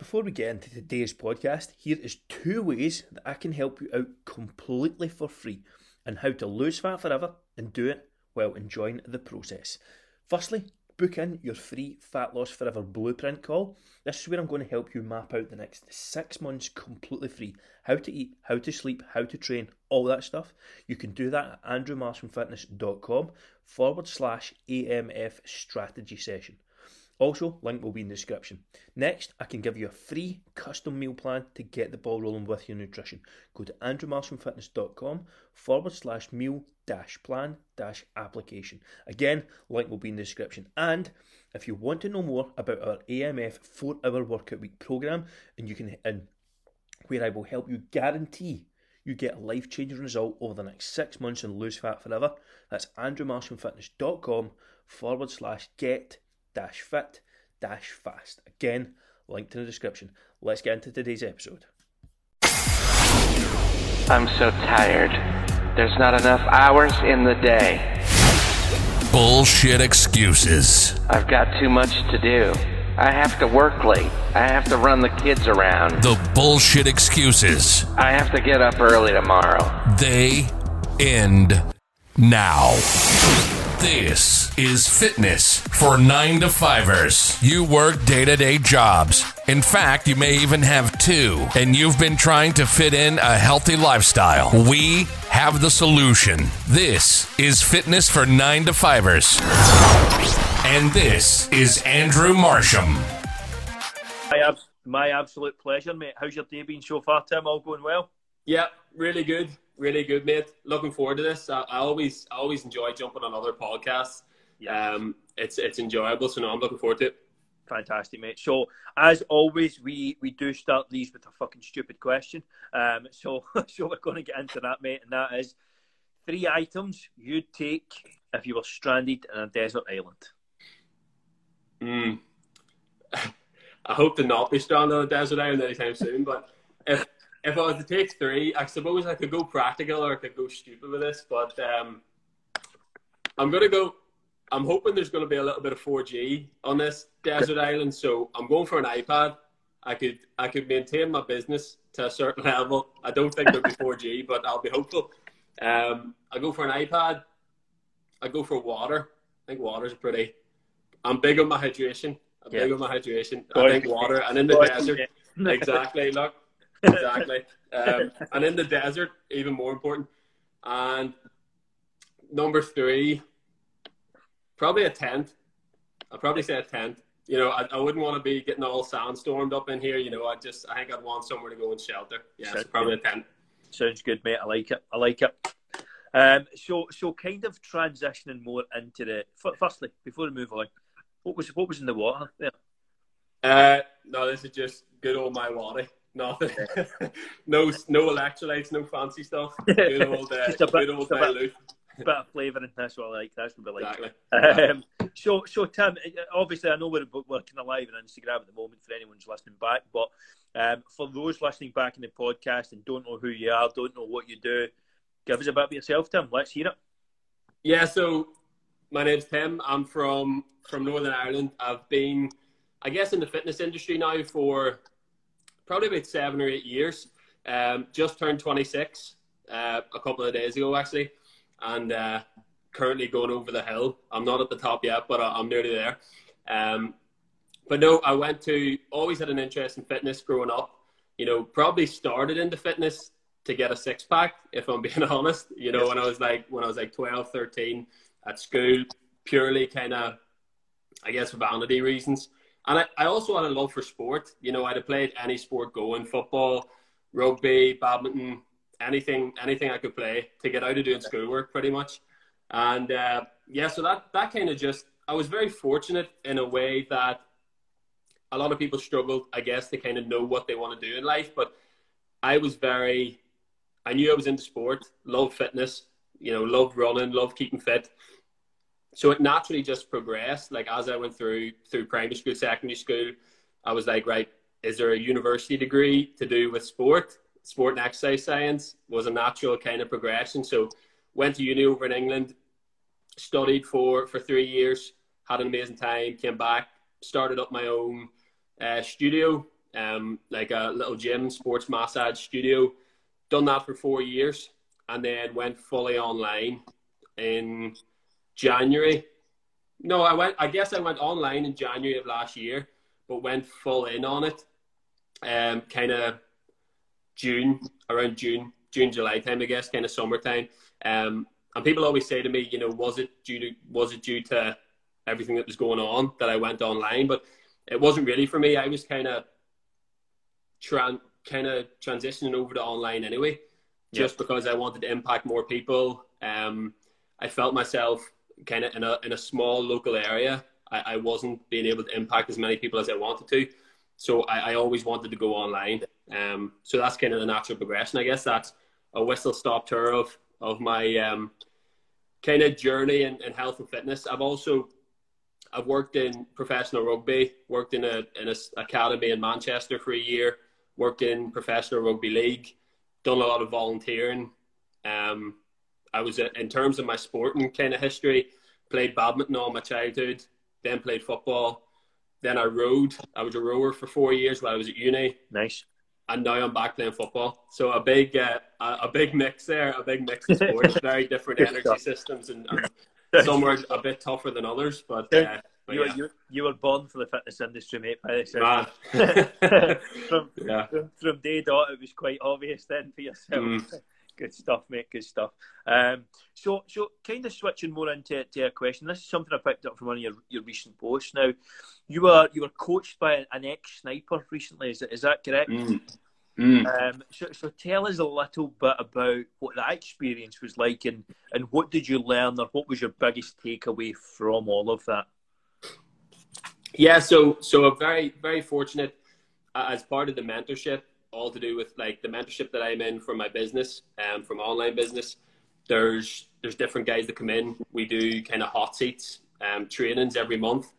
Before we get into today's podcast, here is two ways that I can help you out completely for free and how to lose fat forever and do it while enjoying the process. Firstly, book in your free Fat Loss Forever blueprint call. This is where I'm going to help you map out the next six months completely free. How to eat, how to sleep, how to train, all that stuff. You can do that at andrewmarshamfitness.com forward slash AMF strategy session. Also, link will be in the description. Next, I can give you a free custom meal plan to get the ball rolling with your nutrition. Go to andrewmarshamfitness.com forward slash meal dash plan dash application. Again, link will be in the description. And if you want to know more about our AMF 4 hour workout week program, and you can and where I will help you guarantee you get a life changing result over the next six months and lose fat forever. That's andrewmarshamfitness.com forward slash get dash fit dash fast. Again, linked in the description. Let's get into today's episode. I'm so tired. There's not enough hours in the day. Bullshit excuses. I've got too much to do. I have to work late. I have to run the kids around. The bullshit excuses. I have to get up early tomorrow. They end now. This is fitness for nine to fivers. You work day to day jobs. In fact, you may even have two, and you've been trying to fit in a healthy lifestyle. We have the solution. This is fitness for nine to fivers. And this is Andrew Marsham. My, abs- my absolute pleasure, mate. How's your day been so far, Tim? All going well? Yeah, really good, really good, mate. Looking forward to this. I, I always, I always enjoy jumping on other podcasts. Yeah. Um, it's it's enjoyable, so no, I'm looking forward to it. Fantastic, mate. So, as always, we, we do start these with a fucking stupid question. Um, so, so we're going to get into that, mate, and that is three items you'd take if you were stranded in a desert island. Mm. I hope to not be stranded on a desert island anytime soon. But if if I was to take three, I suppose I could go practical or I could go stupid with this. But um, I'm gonna go. I'm hoping there's going to be a little bit of 4G on this desert island, so I'm going for an iPad. I could I could maintain my business to a certain level. I don't think there'll be 4G, but I'll be hopeful. Um, I go for an iPad. I go for water. I think water's pretty. I'm big on my hydration. I'm Yeah. big on my hydration. I think water and in the desert. exactly. Look, exactly. Um, and in the desert, even more important. And number three, probably a tent. I'd probably say a tent. You know, I, I wouldn't want to be getting all sandstormed up in here. You know, I just, I think I'd want somewhere to go and shelter. Yeah, so probably a tent. Sounds good, mate. I like it. I like it. Um, so, so kind of transitioning more into the. Firstly, before we move on, what was what was in the water there? Uh, no, this is just good old my water. Nothing. no, no electrolytes, no fancy stuff. Good old, uh, Just a bit- good old bit- bit of flavouring. That's what I like. That's what I like. Exactly. Um, so, so Tim, obviously, I know we're we're kind of live on Instagram at the moment for anyone who's listening back, but um, for those listening back in the podcast and don't know who you are, don't know what you do, give us a bit of yourself, Tim. Let's hear it. Yeah, so my name's Tim. I'm from from Northern Ireland. I've been, I guess, in the fitness industry now for probably about seven or eight years. Um, just turned 26 uh, a couple of days ago, actually, and uh, currently going over the hill. I'm not at the top yet, but I- I'm nearly there. Um, but no, I went to always had an interest in fitness growing up. You know, probably started into fitness to get a six pack, if I'm being honest. You know, Yes. when I was like when I was like 12, 13 at school, purely kind of, I guess, for vanity reasons. And I, I also had a love for sport. You know, I'd have played any sport going, football, rugby, badminton, anything, anything I could play to get out of doing schoolwork, pretty much. And uh, yeah, so that that kind of just, I was very fortunate in a way that a lot of people struggle, I guess, to kind of know what they want to do in life. But I was very, I knew I was into sport, love fitness, you know, love running, love keeping fit. So it naturally just progressed. Like as I went through through primary school, secondary school, I was like, right, is there a university degree to do with sport? Sport and exercise science was a natural kind of progression. So went to uni over in England, studied for for three years, had an amazing time, came back, started up my own uh, studio um, like a little gym, sports massage studio. Done that for four years, and then went fully online in January. No, I went. I guess I went online in January of last year, but went full in on it. Um, kind of June, around June, June, July time, I guess, kind of summertime. Um, and people always say to me, you know, was it due to was it due to everything that was going on that I went online? But it wasn't really for me. I was kind of tran- kind of transitioning over to online anyway, just yeah. because I wanted to impact more people. Um, I felt myself kind of in a in a small local area. I, I wasn't being able to impact as many people as I wanted to, so I, I always wanted to go online. Um, so that's kind of the natural progression, I guess. That's a whistle stop tour of of my um, kind of journey in, in health and fitness. I've also I've worked in professional rugby, worked in a in a academy in Manchester for a year, worked in professional rugby league, done a lot of volunteering. Um, I was in terms of my sporting kind of history, played badminton all my childhood, then played football, then I rowed. I was a rower for four years while I was at uni. Nice. And now I'm back playing football. So a big, uh, a big mix there, a big mix of sports, very different energy systems, and, some are a bit tougher than others, but. Uh, but you, yeah. you, you were born for the fitness industry, mate. By the from, yeah. from, from day dot, it was quite obvious then for yourself. Mm. Good stuff, mate. Good stuff. Um, so, so kind of switching more into to a question. This is something I picked up from one of your, your recent posts. Now, you were you were coached by an ex sniper recently. Is, is that correct? Mm. Mm. Um, so, so tell us a little bit about what that experience was like, and and what did you learn, or what was your biggest takeaway from all of that? Yeah, so so I'm very very fortunate uh, as part of the mentorship, all to do with like the mentorship that I'm in from my business um, from online business. There's there's different guys that come in. We do kind of hot seats um, trainings every month,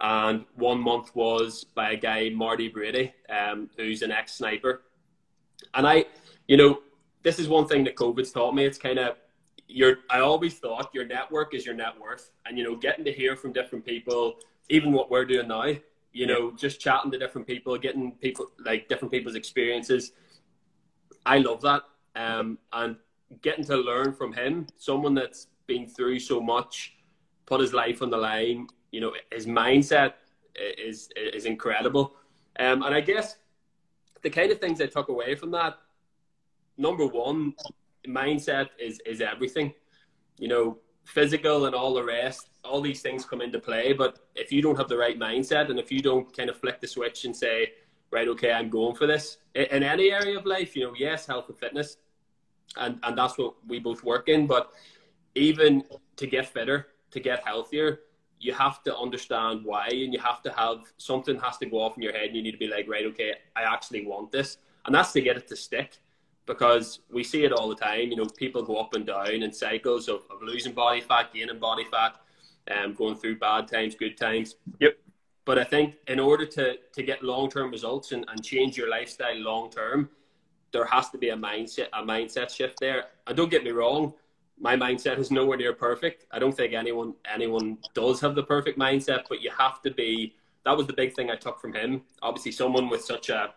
and one month was by a guy Marty Brady, um, who's an ex sniper, and I, you know, this is one thing that COVID's taught me. It's kind of your. I always thought your network is your net worth, and you know, getting to hear from different people, even what we're doing now. You know, just chatting to different people, getting people like different people's experiences. I love that, um, and getting to learn from him, someone that's been through so much, put his life on the line. You know, his mindset is is incredible, um, and I guess the kind of things I took away from that, number one, mindset is is everything. You know, physical and all the rest, all these things come into play. But if you don't have the right mindset and if you don't kind of flick the switch and say, right, okay, I'm going for this in any area of life, you know, yes, health and fitness, and and that's what we both work in. But even to get fitter, to get healthier, you have to understand why and you have to have something has to go off in your head and you need to be like right okay i actually want this and that's to get it to stick because we see it all the time you know people go up and down in cycles of, of losing body fat gaining body fat um, going through bad times good times yep but i think in order to to get long-term results and, and change your lifestyle long term there has to be a mindset a mindset shift there and don't get me wrong my mindset is nowhere near perfect. I don't think anyone anyone does have the perfect mindset, but you have to be. That was the big thing I took from him. Obviously, someone with such a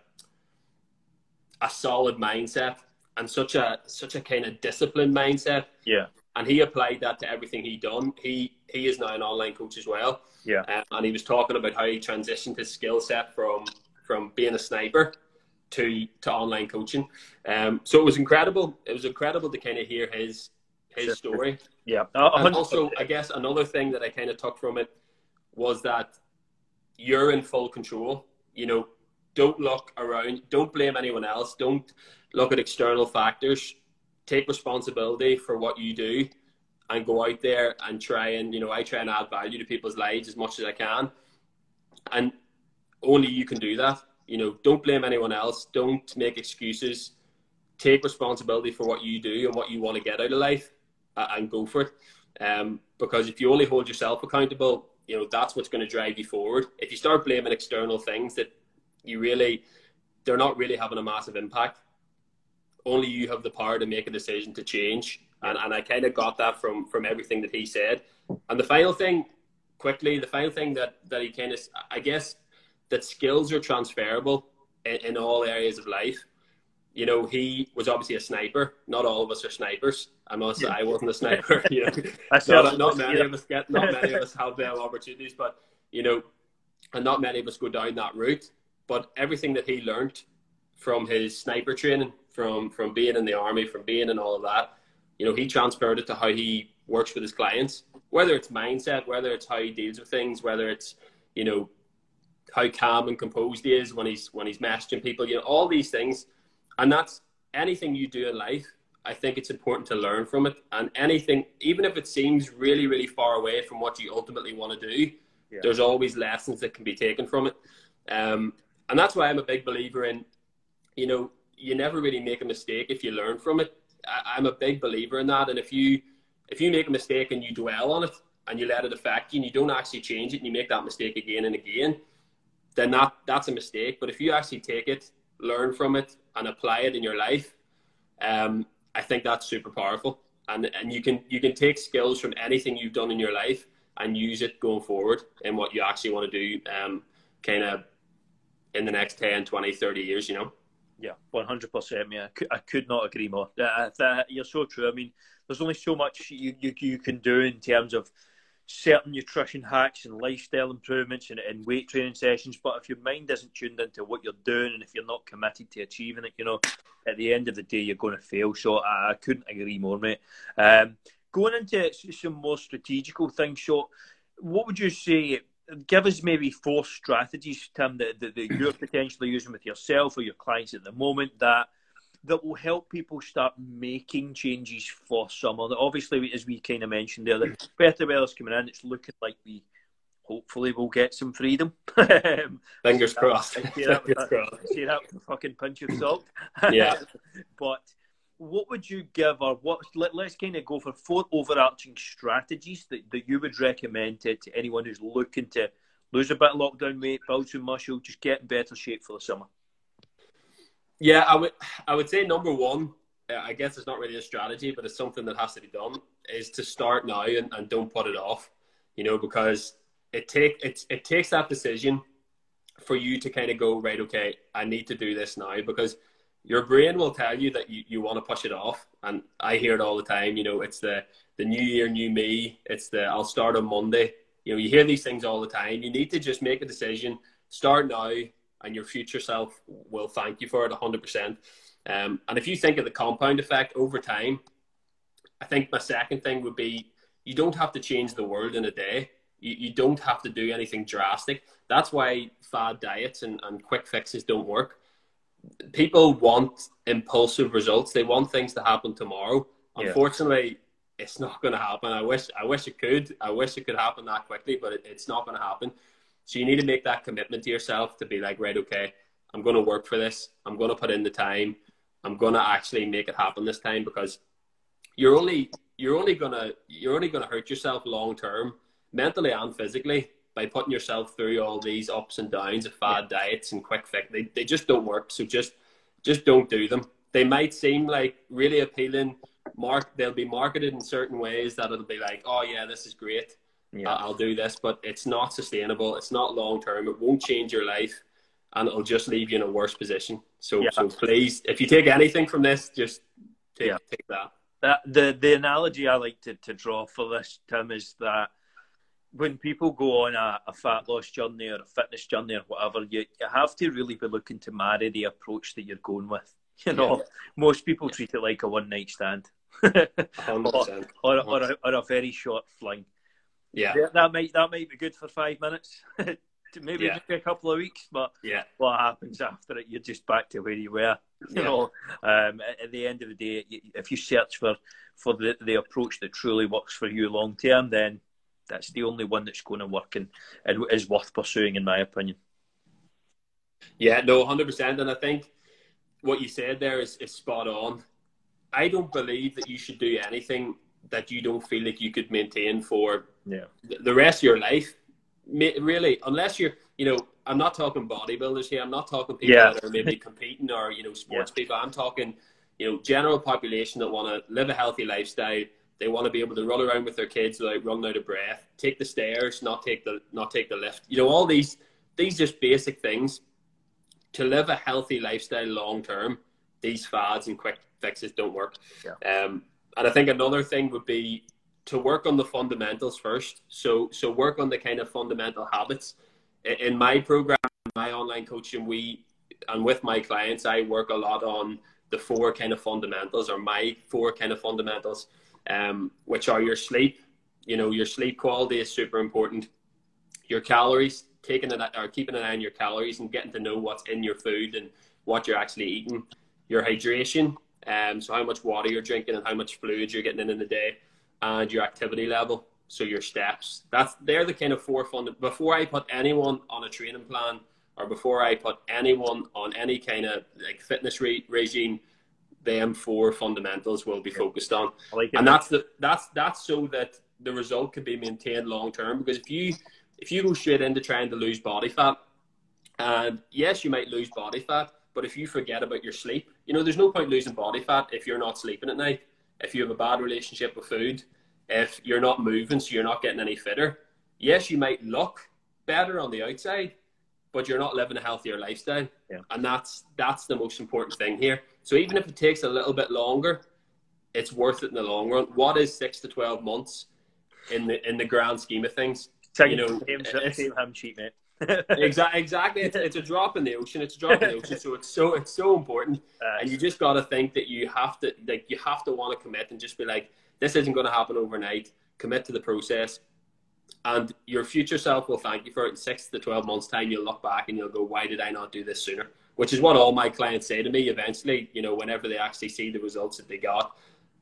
a solid mindset and such a such a kind of disciplined mindset. Yeah. And he applied that to everything he done. He he is now an online coach as well. Yeah. Um, and he was talking about how he transitioned his skill set from from being a sniper to to online coaching. Um, so it was incredible. It was incredible to kind of hear his his story. Yeah. And also, I guess another thing that I kind of took from it was that you're in full control. You know, don't look around, don't blame anyone else, don't look at external factors. Take responsibility for what you do and go out there and try and, you know, I try and add value to people's lives as much as I can. And only you can do that. You know, don't blame anyone else, don't make excuses. Take responsibility for what you do and what you want to get out of life and go for it. Um, because if you only hold yourself accountable, you know that's what's going to drive you forward. If you start blaming external things that you really, they're not really having a massive impact. Only you have the power to make a decision to change, and and I kind of got that from from everything that he said. And the final thing, quickly, the final thing that that he kind of, I guess, that skills are transferable. in, in all areas of life. You know, he was obviously a sniper. Not all of us are snipers. I must say, I wasn't a sniper. You know, not, not many of us get, not many of us have them opportunities. But you know, and not many of us go down that route. But everything that he learned from his sniper training, from from being in the army, from being in all of that, you know, he transferred it to how he works with his clients. Whether it's mindset, whether it's how he deals with things, whether it's you know how calm and composed he is when he's when he's messaging people, you know, all these things, and that's anything you do in life. I think it's important to learn from it, and anything, even if it seems really, really far away from what you ultimately want to do, yeah. there's always lessons that can be taken from it. Um, and that's why I'm a big believer in, you know, you never really make a mistake if you learn from it. I, I'm a big believer in that. And if you if you make a mistake and you dwell on it and you let it affect you and you don't actually change it and you make that mistake again and again, then that that's a mistake. But if you actually take it, learn from it, and apply it in your life, um, I think that's super powerful. And and you can you can take skills from anything you've done in your life and use it going forward in what you actually want to do um, kind of in the next 10, 20, 30 years, you know? Yeah, 100%, man. I could, I could not agree more. That, that, you're so true. I mean, there's only so much you, you, you can do in terms of certain nutrition hacks and lifestyle improvements and, and, weight training sessions. But if your mind isn't tuned into what you're doing and if you're not committed to achieving it, you know, at the end of the day, you're going to fail. So I, I couldn't agree more, mate. Um, Going into some more strategical things, so what would you say? Give us maybe four strategies, Tim, that, that, that you're potentially using with yourself or your clients at the moment that that will help people start making changes for summer. Obviously, as we kind of mentioned there, the better weather's coming in. It's looking like we hopefully we'll get some freedom. Um, Fingers crossed. That, Fingers crossed. See that with a fucking punch of salt. Yeah. but what would you give, or what? Let, us kind of go for four overarching strategies that, that you would recommend to, to anyone who's looking to lose a bit of lockdown weight, build some muscle, just get in better shape for the summer. Yeah, I would. I would say number one. Uh, I guess it's not really a strategy, but it's something that has to be done. Is to start now and, and don't put it off. You know, because it take it it takes that decision for you to kind of go right. Okay, I need to do this now because your brain will tell you that you, you want to push it off. And I hear it all the time. You know, it's the, the new year, new me. It's the I'll start on Monday. You know, you hear these things all the time. You need to just make a decision, start now, and your future self will thank you for it 100%. Um, and if you think of the compound effect over time, I think my second thing would be you don't have to change the world in a day. You, you don't have to do anything drastic. That's why fad diets and, and quick fixes don't work people want impulsive results. They want things to happen tomorrow. Yeah. Unfortunately, it's not going to happen. I wish I wish it could. I wish it could happen that quickly, but it, it's not going to happen. So you need to make that commitment to yourself to be like, right, okay, I'm going to work for this. I'm going to put in the time. I'm going to actually make it happen this time because you're only you're only gonna you're only gonna hurt yourself long term, mentally and physically by putting yourself through all these ups and downs of fad yeah. diets and quick fix. They, they just don't work. So just just don't do them. They might seem like really appealing. Mark, they'll be marketed in certain ways that it'll be like, oh yeah, this is great. Yeah. I'll do this, but it's not sustainable. It's not long term. It won't change your life, and it'll just leave you in a worse position. So, yeah. so please, if you take anything from this, just take, yeah. take that. That the the analogy I like to, to draw for this, Tim, is that when people go on a, a, fat loss journey or a fitness journey or whatever, you, you have to really be looking to marry the approach that you're going with. You know, yeah. most people treat it like a one night stand, or, or, or, a, or, a, very short fling. Yeah, that might that might be good for five minutes, maybe yeah. a couple of weeks, but yeah, what happens after it? You're just back to where you were. You know, um, at, at the end of the day, if you search for for the, the approach that truly works for you long term, then that's the only one that's going to work and, and is worth pursuing, in my opinion. Yeah, no, hundred percent. And I think what you said there is, is spot on. I don't believe that you should do anything that you don't feel like you could maintain for yeah. the rest of your life. Really, unless you're, you know, I'm not talking bodybuilders here. I'm not talking people yeah. that are maybe competing or you know sports yeah. people. I'm talking, you know, general population that want to live a healthy lifestyle they want to be able to run around with their kids without running out of breath, take the stairs, not take the not take the lift. You know, all these these just basic things. to live a healthy lifestyle long term, these fads and quick fixes don't work. Yeah. Um, and I think another thing would be to work on the fundamentals first. So so work on the kind of fundamental habits. In my program, my online coaching, we and with my clients, I work a lot on the four kind of fundamentals, or my four kind of fundamentals, um, which are your sleep. You know, your sleep quality is super important. Your calories, taking it or keeping an eye on your calories and getting to know what's in your food and what you're actually eating. Your hydration, um, so how much water you're drinking and how much fluid you're getting in in the day, and your activity level. So your steps. That's they're the kind of four fund. Before I put anyone on a training plan, or before I put anyone on any kind of like fitness re- regime, them four fundamentals will be focused on. Like and that's the that's that's so that the result can be maintained long term. Because if you if you go straight into trying to lose body fat, and yes, you might lose body fat, but if you forget about your sleep, you know, there's no point losing body fat if you're not sleeping at night, if you have a bad relationship with food, if you're not moving, so you're not getting any fitter. Yes, you might look better on the outside, but you're not living a healthier lifestyle. Yeah. And that's that's the most important thing here. So even if it takes a little bit longer, it's worth it in the long run. What is six to twelve months in the in the grand scheme of things? You know, same, same ham cheap, mate. exactly, exactly. It's, it's a drop in the ocean. It's a drop in the ocean. So it's so it's so important, Uh, and you just got to think that you have to like you have to want to commit and just be like, this isn't going to happen overnight. Commit to the process, and your future self will thank you for it. In six to twelve months' time, you'll look back and you'll go, why did I not do this sooner? Which is what all my clients say to me. Eventually, you know, whenever they actually see the results that they got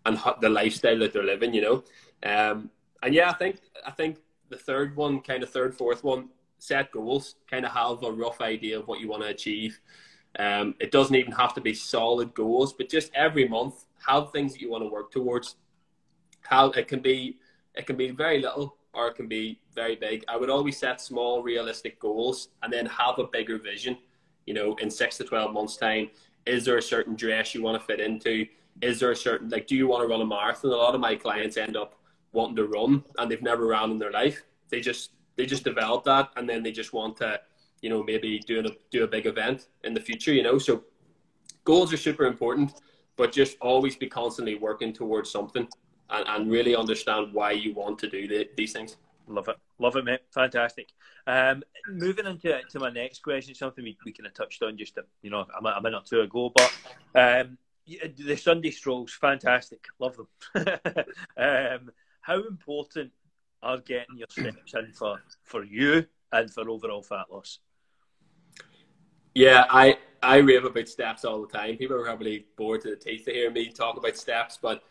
and the lifestyle that they're living, you know, um, and yeah, I think I think the third one, kind of third, fourth one, set goals, kind of have a rough idea of what you want to achieve. Um, it doesn't even have to be solid goals, but just every month have things that you want to work towards. How it can be, it can be very little or it can be very big. I would always set small, realistic goals and then have a bigger vision. You know, in six to twelve months' time, is there a certain dress you want to fit into? Is there a certain like, do you want to run a marathon? A lot of my clients end up wanting to run and they've never ran in their life. They just they just develop that and then they just want to, you know, maybe do a do a big event in the future. You know, so goals are super important, but just always be constantly working towards something and, and really understand why you want to do the, these things. Love it. Love it, mate. Fantastic. Um, moving into to my next question, something we, we kind of touched on just a, you know a, a minute or two ago, but um, the Sunday strolls, fantastic. Love them. um, how important are getting your steps in for, for you and for overall fat loss? Yeah, I I rave about steps all the time. People are probably bored to the teeth to hear me talk about steps, but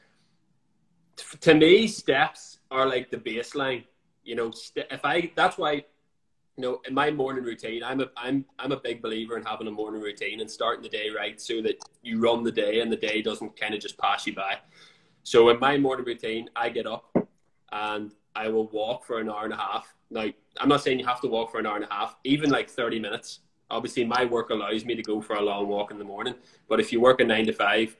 to me, steps are like the baseline. You know, if I that's why, you know, in my morning routine, I'm a I'm I'm a big believer in having a morning routine and starting the day right so that you run the day and the day doesn't kind of just pass you by. So in my morning routine, I get up and I will walk for an hour and a half. Now, I'm not saying you have to walk for an hour and a half, even like 30 minutes. Obviously, my work allows me to go for a long walk in the morning. But if you work a nine to five,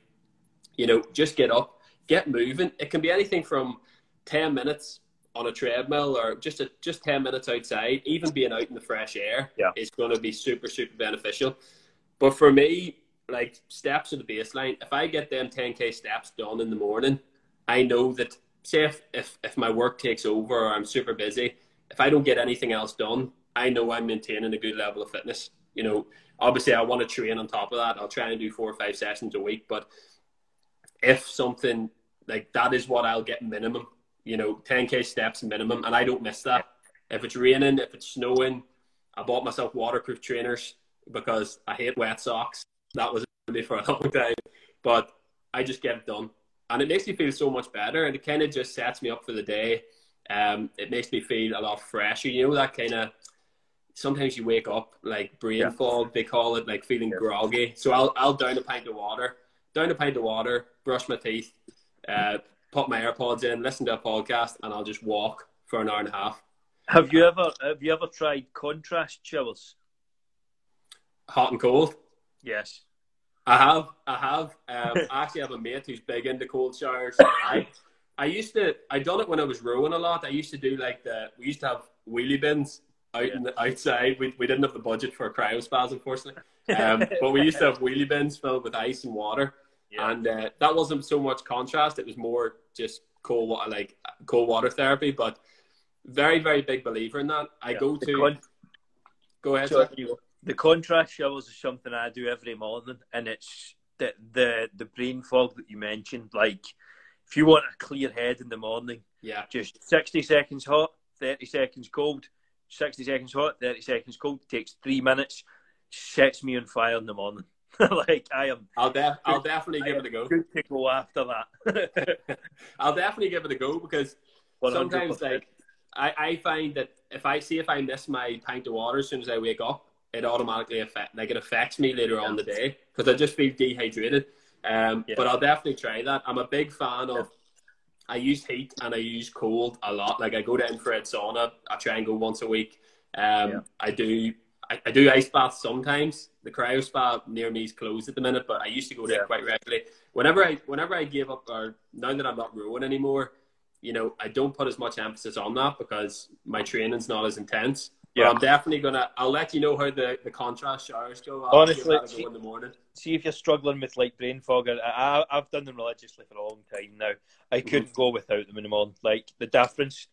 you know, just get up, get moving. It can be anything from 10 minutes on a treadmill or just a, just 10 minutes outside. Even being out in the fresh air Yeah. is going to be super, super beneficial. But for me, like steps are the baseline. If I get them 10k steps done in the morning, I know that say if, if, if my work takes over or I'm super busy, if I don't get anything else done, I know I'm maintaining a good level of fitness. You know, obviously I want to train on top of that. I'll try and do four or five sessions a week, but if something like that is what I'll get minimum, you know, 10k steps minimum, and I don't miss that. If it's raining, if it's snowing, I bought myself waterproof trainers because I hate wet socks. That was me for a long time, but I just get it done, and it makes me feel so much better, and it kind of just sets me up for the day. Um, it makes me feel a lot fresher. You know that kind of. Sometimes you wake up like brain Yeah. fog. They call it like feeling Yeah. groggy. So I'll I'll down a pint of water, down a pint of water, brush my teeth, uh, put my AirPods in, listen to a podcast, and I'll just walk for an hour and a half. Have you ever have you ever tried contrast showers? Hot and cold. Yes. I have, I have. Um, I actually have a mate who's big into cold showers. I, I used to, I done it when I was rowing a lot. I used to do like the, we used to have wheelie bins out in the outside. We, we didn't have the budget for a cryo spas, unfortunately. Um, but we used to have wheelie bins filled with ice and water, Yeah. and uh, that wasn't so much contrast. It was more just cold water, like cold water therapy. But very, very big believer in that. I Yeah. go to con- go ahead. Sorry, you the contrast showers is something I do every morning, and it's the the the brain fog that you mentioned. Like, if you want a clear head in the morning, Yeah, just sixty seconds hot, thirty seconds cold, sixty seconds hot, thirty seconds cold. Takes three minutes, sets me on fire in the morning. like I am I'll def- I'll definitely give it a go. good to go after that. I'll definitely give it a go because 100%. sometimes like I, I find that if I see if I miss my pint of water as soon as I wake up, it automatically affect like it affects me later on the day because I just feel dehydrated. Um, Yeah. But I'll definitely try that. I'm a big fan of. I use heat and I use cold a lot. Like I go to infrared sauna. I try and go once a week. Um, Yeah. I do. I, I do ice baths sometimes. The cryo spa near me is closed at the minute, but I used to go there Yeah. quite regularly. Whenever I whenever I give up, or now that I'm not rowing anymore, you know, I don't put as much emphasis on that because my training's not as intense. But Yeah. I'm definitely gonna. I'll let you know how the, the contrast showers go. I'll Honestly, give that a see- go in the morning. see if you're struggling with like brain fog. I, I, I've done them religiously for a long time now. I mm-hmm. couldn't go without them in the morning. Like the difference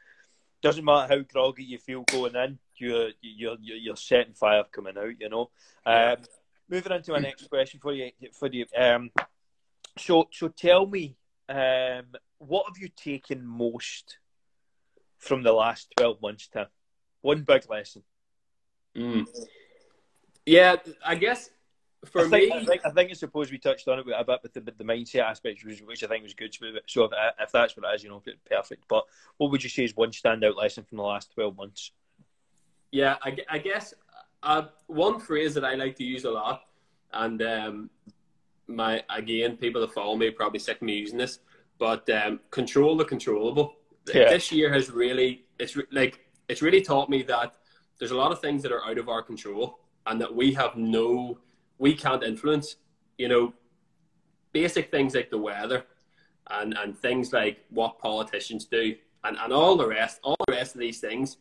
doesn't matter how groggy you feel going in, you're you're you're, you're setting fire coming out. You know. Um, moving on to my next question for you. For you. Um, so so tell me, um, what have you taken most from the last twelve months? Tim? One big lesson. Mm. Yeah, I guess for I think, me, I think, I think I suppose we touched on it a bit with the, the mindset aspect, which, which I think was good. So if, if that's what it is, you know, perfect. But what would you say is one standout lesson from the last 12 months? Yeah, I, I guess uh, one phrase that I like to use a lot, and um, my again, people that follow me are probably sick of me using this, but um, control the controllable. Yeah. This year has really, it's re- like it's really taught me that there's a lot of things that are out of our control, and that we have no, we can't influence. You know, basic things like the weather, and and things like what politicians do, and and all the rest, all the rest of these things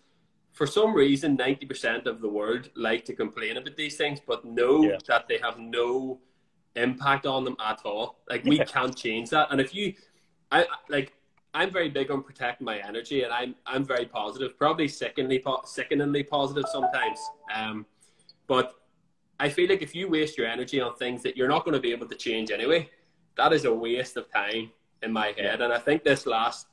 for some reason, 90% of the world like to complain about these things, but know Yeah. that they have no impact on them at all. Like, we Yeah. can't change that. And if you, I like, I'm very big on protecting my energy and I'm, I'm very positive, probably sickeningly, po- sickeningly positive sometimes. Um, but I feel like if you waste your energy on things that you're not going to be able to change anyway, that is a waste of time in my head. And I think this last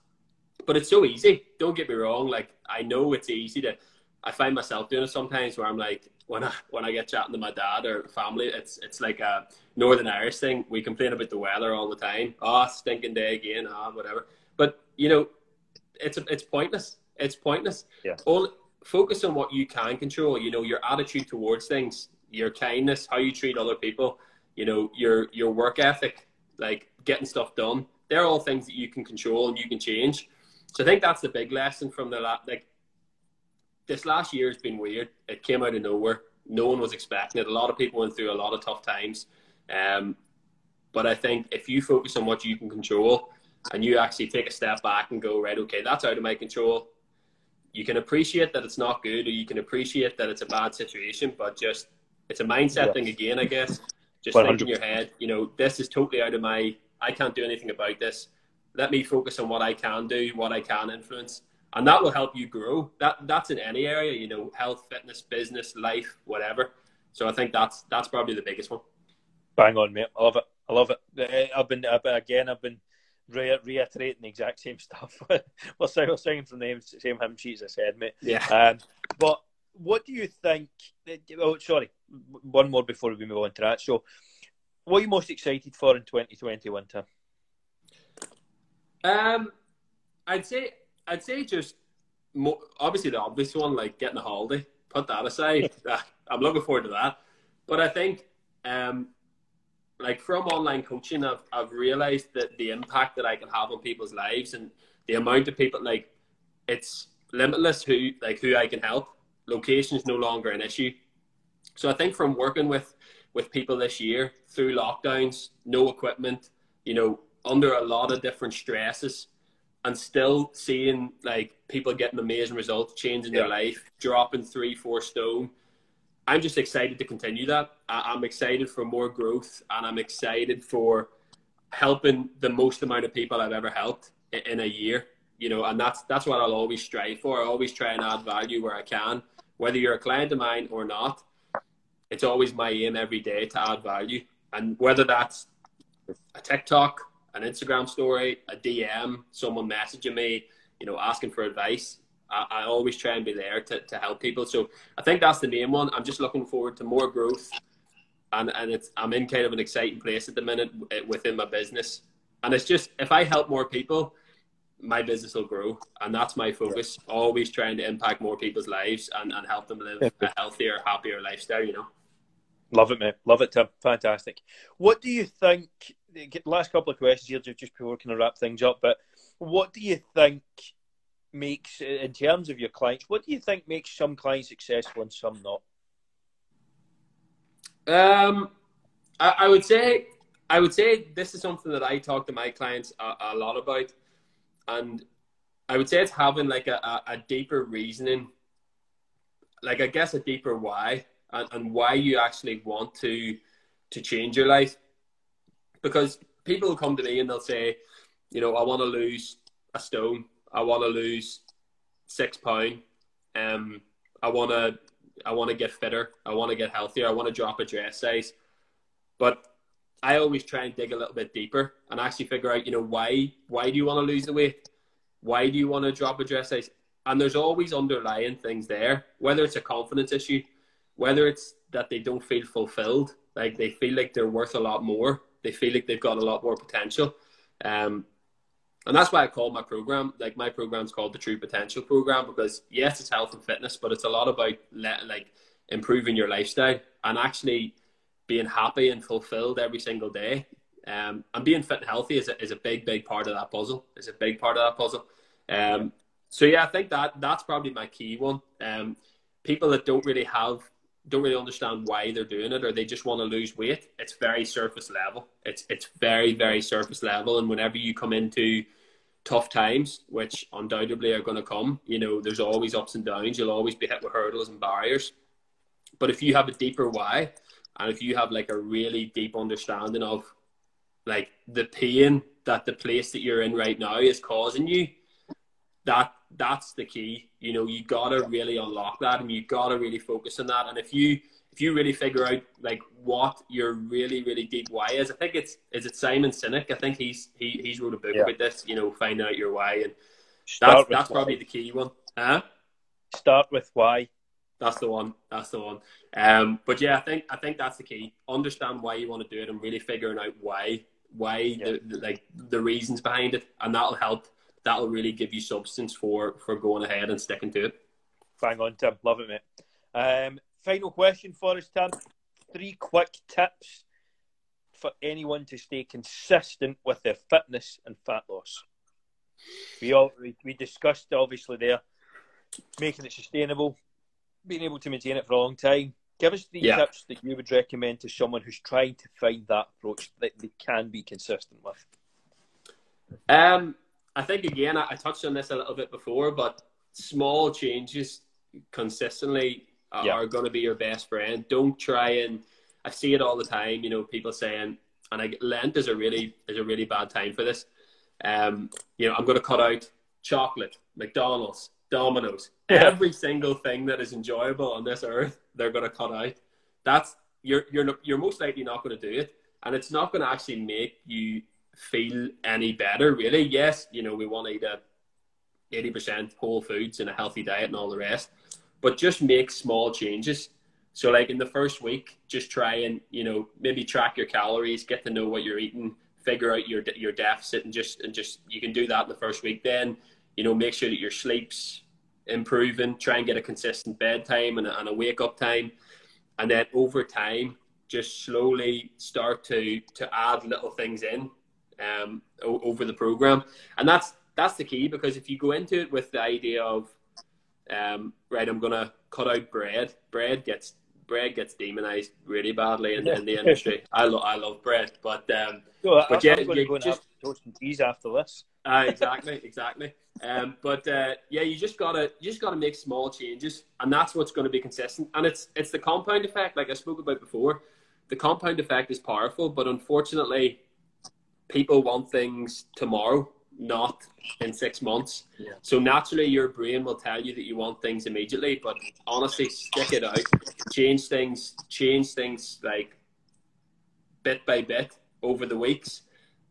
but it's so easy. Don't get me wrong. Like I know it's easy to. I find myself doing it sometimes where I'm like, when I when I get chatting to my dad or family, it's it's like a Northern Irish thing. We complain about the weather all the time. Oh, stinking day again. Ah, whatever. But you know, it's it's pointless. It's pointless. Yeah. All focus on what you can control. You know, your attitude towards things, your kindness, how you treat other people. You know, your your work ethic, like getting stuff done. They're all things that you can control and you can change. So I think that's the big lesson from the la- like. This last year has been weird. It came out of nowhere. No one was expecting it. A lot of people went through a lot of tough times. Um, but I think if you focus on what you can control and you actually take a step back and go, right, okay, that's out of my control. You can appreciate that it's not good, or you can appreciate that it's a bad situation, but just it's a mindset Yeah. thing again, I guess. Just 100%. think in your head, you know, this is totally out of my. I can't do anything about this. Let me focus on what I can do, what I can influence, and that will help you grow. That that's in any area, you know, health, fitness, business, life, whatever. So I think that's that's probably the biggest one. Bang on, mate. I love it. I love it. Uh, I've been, I've been again, I've been re- reiterating the exact same stuff. we're, singing, we're singing from the same hymn sheets, as I said, mate. Yeah. Um, but what do you think? Oh, sorry, one more before we move on to that. So, what are you most excited for in 2021, Tim? Um, I'd say I'd say just mo- obviously the obvious one, like getting a holiday. Put that aside. I'm looking forward to that. But I think, um, like from online coaching, I've I've realized that the impact that I can have on people's lives and the amount of people like it's limitless who like who I can help. Location is no longer an issue. So I think from working with with people this year through lockdowns, no equipment, you know, under a lot of different stresses, and still seeing like people getting amazing results, changing their life, dropping three, four stone. I'm just excited to continue that. I, I'm excited for more growth, and I'm excited for helping the most amount of people I've ever helped in, in a year. You know, and that's that's what I'll always strive for. I always try and add value where I can, whether you're a client of mine or not. It's always my aim every day to add value, and whether that's a TikTok, an Instagram story, a DM, someone messaging me, you know, asking for advice. I, I, always try and be there to, to help people. So I think that's the main one. I'm just looking forward to more growth, and and it's I'm in kind of an exciting place at the minute eh, within my business. And it's just if I help more people, my business will grow, and that's my focus. Always trying to impact more people's lives and, and help them live a healthier, happier lifestyle. You know. Love it, mate. Love it, Tim. Fantastic. What do you think? Last couple of questions here, just before we can wrap things up. But what do you think makes, in terms of your clients, what do you think makes some clients successful and some not? Um, I, I would say, I would say this is something that I talk to my clients a, a lot about, and I would say it's having like a, a, a deeper reasoning, like I guess a deeper why and, and why you actually want to to change your life. Because people will come to me and they'll say, you know, I want to lose a stone. I want to lose six pound. Um, I want to, I want to get fitter. I want to get healthier. I want to drop a dress size. But I always try and dig a little bit deeper and actually figure out, you know, why, why do you want to lose the weight? Why do you want to drop a dress size? And there's always underlying things there, whether it's a confidence issue, whether it's that they don't feel fulfilled, like they feel like they're worth a lot more, they feel like they've got a lot more potential. Um, and that's why I call my program like my program's called the True Potential Program because yes, it's health and fitness, but it's a lot about le- like improving your lifestyle and actually being happy and fulfilled every single day. Um, and being fit and healthy is a, is a big, big part of that puzzle. Is a big part of that puzzle. Um, so yeah, I think that that's probably my key one. Um, people that don't really have don't really understand why they're doing it or they just want to lose weight it's very surface level. It's it's very very surface level and whenever you come into tough times which undoubtedly are going to come you know there's always ups and downs you'll always be hit with hurdles and barriers. But if you have a deeper why and if you have like a really deep understanding of like the pain that the place that you're in right now is causing you that that's the key. You know, you gotta really unlock that, and you gotta really focus on that. And if you if you really figure out like what your really really deep why is, I think it's is it Simon Sinek. I think he's he he's wrote a book yeah. about this. You know, find out your why, and Start that's that's why. probably the key one. Huh? Start with why. That's the one. That's the one. Um, but yeah, I think I think that's the key. Understand why you want to do it, and really figuring out why why yeah. the, the like the reasons behind it, and that'll help that'll really give you substance for for going ahead and sticking to it. Bang on, Tim. Love it, mate. Um, final question for us, Tim. Three quick tips for anyone to stay consistent with their fitness and fat loss. We all we, we discussed obviously there making it sustainable, being able to maintain it for a long time. Give us the yeah. tips that you would recommend to someone who's trying to find that approach that they can be consistent with. Um, I think again, I, I touched on this a little bit before, but small changes consistently are, yeah. are going to be your best friend. Don't try and I see it all the time. You know, people saying, and I, Lent is a really is a really bad time for this. Um, you know, I'm going to cut out chocolate, McDonald's, Domino's, every single thing that is enjoyable on this earth. They're going to cut out. That's you're you're you're most likely not going to do it, and it's not going to actually make you feel any better, really. Yes, you know, we want to eat a 80% whole foods and a healthy diet and all the rest, but just make small changes. So, like in the first week, just try and, you know, maybe track your calories, get to know what you're eating, figure out your, your deficit, and just, and just, you can do that in the first week. Then, you know, make sure that your sleep's improving, try and get a consistent bedtime and a, and a wake up time. And then over time, just slowly start to to add little things in um, o- over the program, and that's that's the key because if you go into it with the idea of um, right, I'm gonna cut out bread. Bread gets bread gets demonized really badly in, in the industry. I love I love bread, but um, no, but yeah, you just, toast and cheese after this. Uh, exactly, exactly. Um, but uh, yeah, you just gotta you just gotta make small changes, and that's what's going to be consistent. And it's it's the compound effect, like I spoke about before. The compound effect is powerful, but unfortunately, people want things tomorrow, not in six months. Yeah. So naturally, your brain will tell you that you want things immediately. But honestly, stick it out, change things, change things like bit by bit over the weeks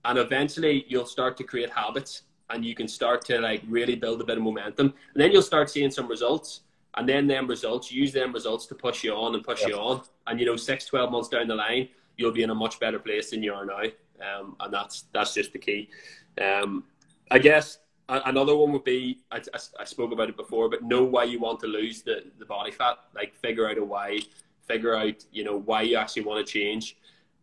and eventually you'll start to create habits and you can start to like really build a bit of momentum and then you'll start seeing some results and then them results use them results to push you on and push you on and you know six 12 months down the line you'll be in a much better place than you are now um, and that's that's just the key um, i guess another one would be I, I, I, spoke about it before but know why you want to lose the, the body fat like figure out a why figure out you know why you actually want to change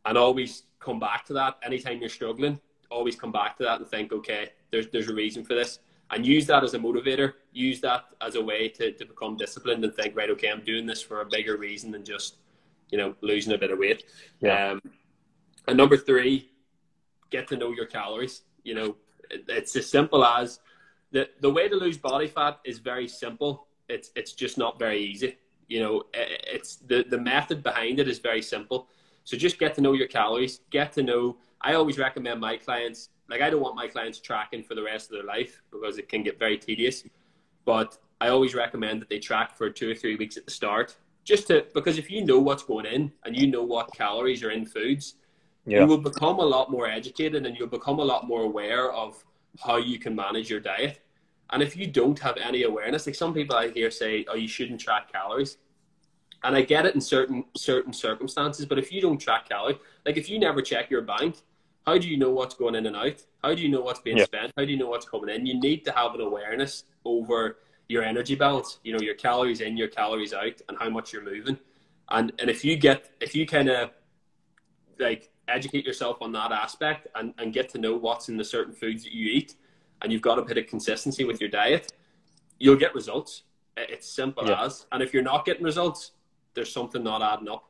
and always come back to that anytime you're struggling. Always come back to that and think, okay, there's there's a reason for this, and use that as a motivator. Use that as a way to, to become disciplined and think, right, okay, I'm doing this for a bigger reason than just you know losing a bit of weight. Yeah. Um, and number three, get to know your calories. You know, it's as simple as the the way to lose body fat is very simple. It's it's just not very easy. You know, it's the the method behind it is very simple. So just get to know your calories, get to know. I always recommend my clients, like I don't want my clients tracking for the rest of their life because it can get very tedious. But I always recommend that they track for two or three weeks at the start, just to because if you know what's going in and you know what calories are in foods, yeah. you will become a lot more educated and you'll become a lot more aware of how you can manage your diet. And if you don't have any awareness, like some people I hear say, "Oh, you shouldn't track calories," And I get it in certain certain circumstances, but if you don't track calories, like if you never check your bank, how do you know what's going in and out? How do you know what's being yeah. spent? How do you know what's coming in? You need to have an awareness over your energy balance. You know, your calories in, your calories out, and how much you're moving. And and if you get if you kind of like educate yourself on that aspect and, and get to know what's in the certain foods that you eat, and you've got a bit of consistency with your diet, you'll get results. It's simple yeah. as. And if you're not getting results, there's something not adding up,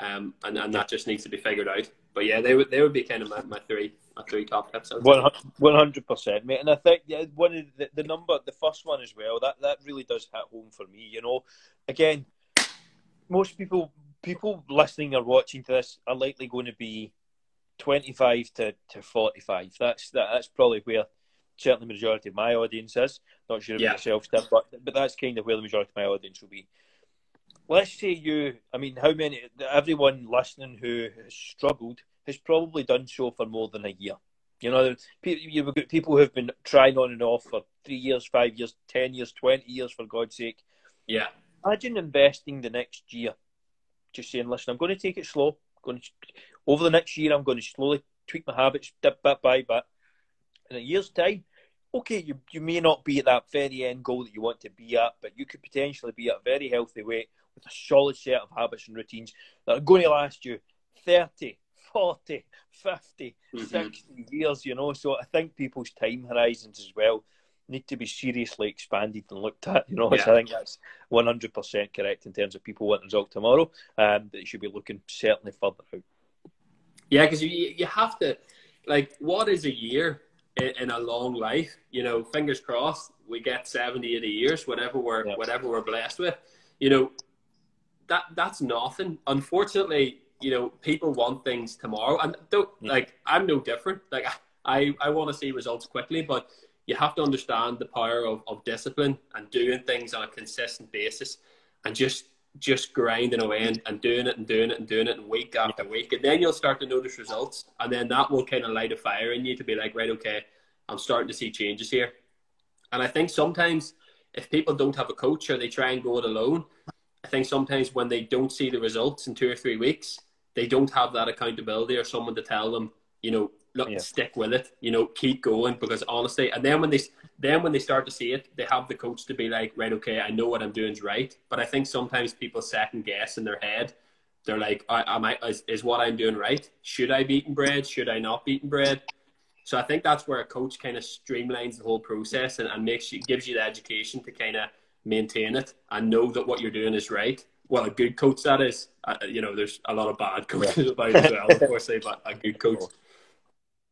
um, and and that just needs to be figured out. But yeah, they would they would be kind of my, my three my three top tips. One hundred percent, mate. And I think yeah, one of the, the number, the first one as well. That that really does hit home for me. You know, again, most people people listening or watching to this are likely going to be 25 to, to 45 that's that, that's probably where certainly the majority of my audience is not sure about yeah. yourself but but that's kind of where the majority of my audience will be let's say you, I mean, how many, everyone listening who has struggled has probably done so for more than a year. You know, you've got people who have been trying on and off for three years, five years, ten years, twenty years, for God's sake. Yeah. Imagine investing the next year, just saying, listen, I'm going to take it slow. I'm going to, over the next year, I'm going to slowly tweak my habits, bit by bit. In a year's time, okay, you, you may not be at that very end goal that you want to be at, but you could potentially be at a very healthy weight with a solid set of habits and routines that are going to last you 30, 40, 50, mm-hmm. 60 years, you know. So I think people's time horizons as well need to be seriously expanded and looked at, you know. Yeah. So I think that's 100% correct in terms of people wanting result tomorrow, um, that you should be looking certainly further out. Yeah, because you, you have to, like, what is a year in, in, a long life? You know, fingers crossed, we get 70, 80 years, whatever we're, yeah. whatever we're blessed with. You know, that that's nothing. Unfortunately, you know, people want things tomorrow, and don't yeah. like I'm no different. Like I, I want to see results quickly, but you have to understand the power of, of discipline and doing things on a consistent basis, and just just grinding away and, and doing it and doing it and doing it and week after yeah. week, and then you'll start to notice results, and then that will kind of light a fire in you to be like, right, okay, I'm starting to see changes here, and I think sometimes if people don't have a coach or they try and go it alone, I think sometimes when they don't see the results in two or three weeks, they don't have that accountability or someone to tell them, you know, look, yeah. stick with it, you know, keep going because honestly, and then when they then when they start to see it, they have the coach to be like, right, okay, I know what I'm doing is right. But I think sometimes people second guess in their head. They're like, am I is, is what I'm doing right? Should I be eating bread? Should I not be eating bread? So I think that's where a coach kind of streamlines the whole process and, and makes you gives you the education to kind of maintain it and know that what you're doing is right. Well, a good coach that is. Uh, you know, there's a lot of bad coaches yeah. about as well, unfortunately, but a good coach.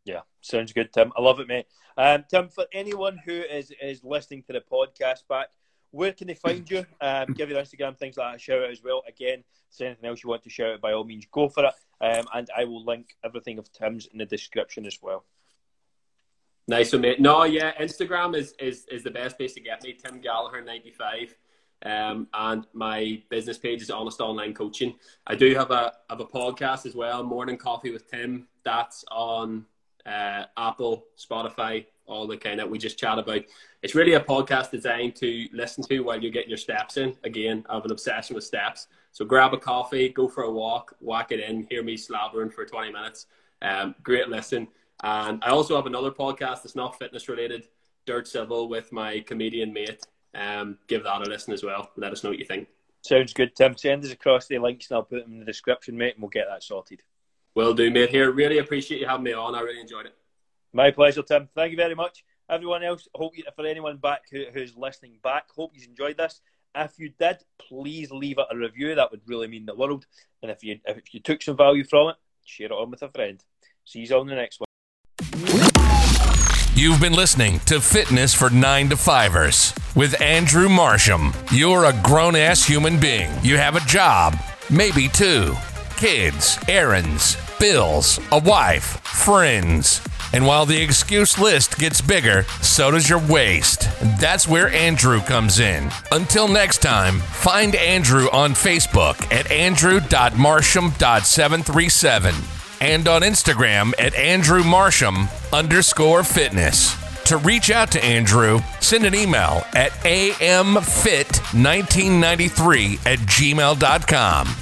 Yeah, sounds good, Tim. I love it, mate. Um, Tim, for anyone who is is listening to the podcast back, where can they find you? Um, give your Instagram, things like that, shout out as well. Again, if there's anything else you want to shout out, by all means, go for it. Um, and I will link everything of Tim's in the description as well. Nice one, mate. No, yeah, Instagram is is is the best place to get me. Tim Gallagher ninety five. Um, and my business page is Honest Online Coaching. I do have a have a podcast as well, Morning Coffee with Tim. That's on uh, Apple, Spotify, all the kind of we just chat about. It's really a podcast designed to listen to while you're getting your steps in. Again, I have an obsession with steps. So grab a coffee, go for a walk, whack it in, hear me slabbering for 20 minutes. Um, great listen. And I also have another podcast that's not fitness related, Dirt Civil, with my comedian mate. Um, give that a listen as well. Let us know what you think. Sounds good, Tim. Send us across the links and I'll put them in the description, mate, and we'll get that sorted. Will do, mate. Here, really appreciate you having me on. I really enjoyed it. My pleasure, Tim. Thank you very much. Everyone else, hope you, for anyone back who, who's listening back, hope you enjoyed this. If you did, please leave it a review. That would really mean the world. And if you if you took some value from it, share it on with a friend. See you on the next one. You've been listening to Fitness for 9 to 5ers with Andrew Marsham. You're a grown ass human being. You have a job, maybe two, kids, errands, bills, a wife, friends. And while the excuse list gets bigger, so does your waist. That's where Andrew comes in. Until next time, find Andrew on Facebook at andrew.marsham.737 and on Instagram at Andrew Marsham underscore fitness. To reach out to Andrew, send an email at amfit1993 at gmail.com.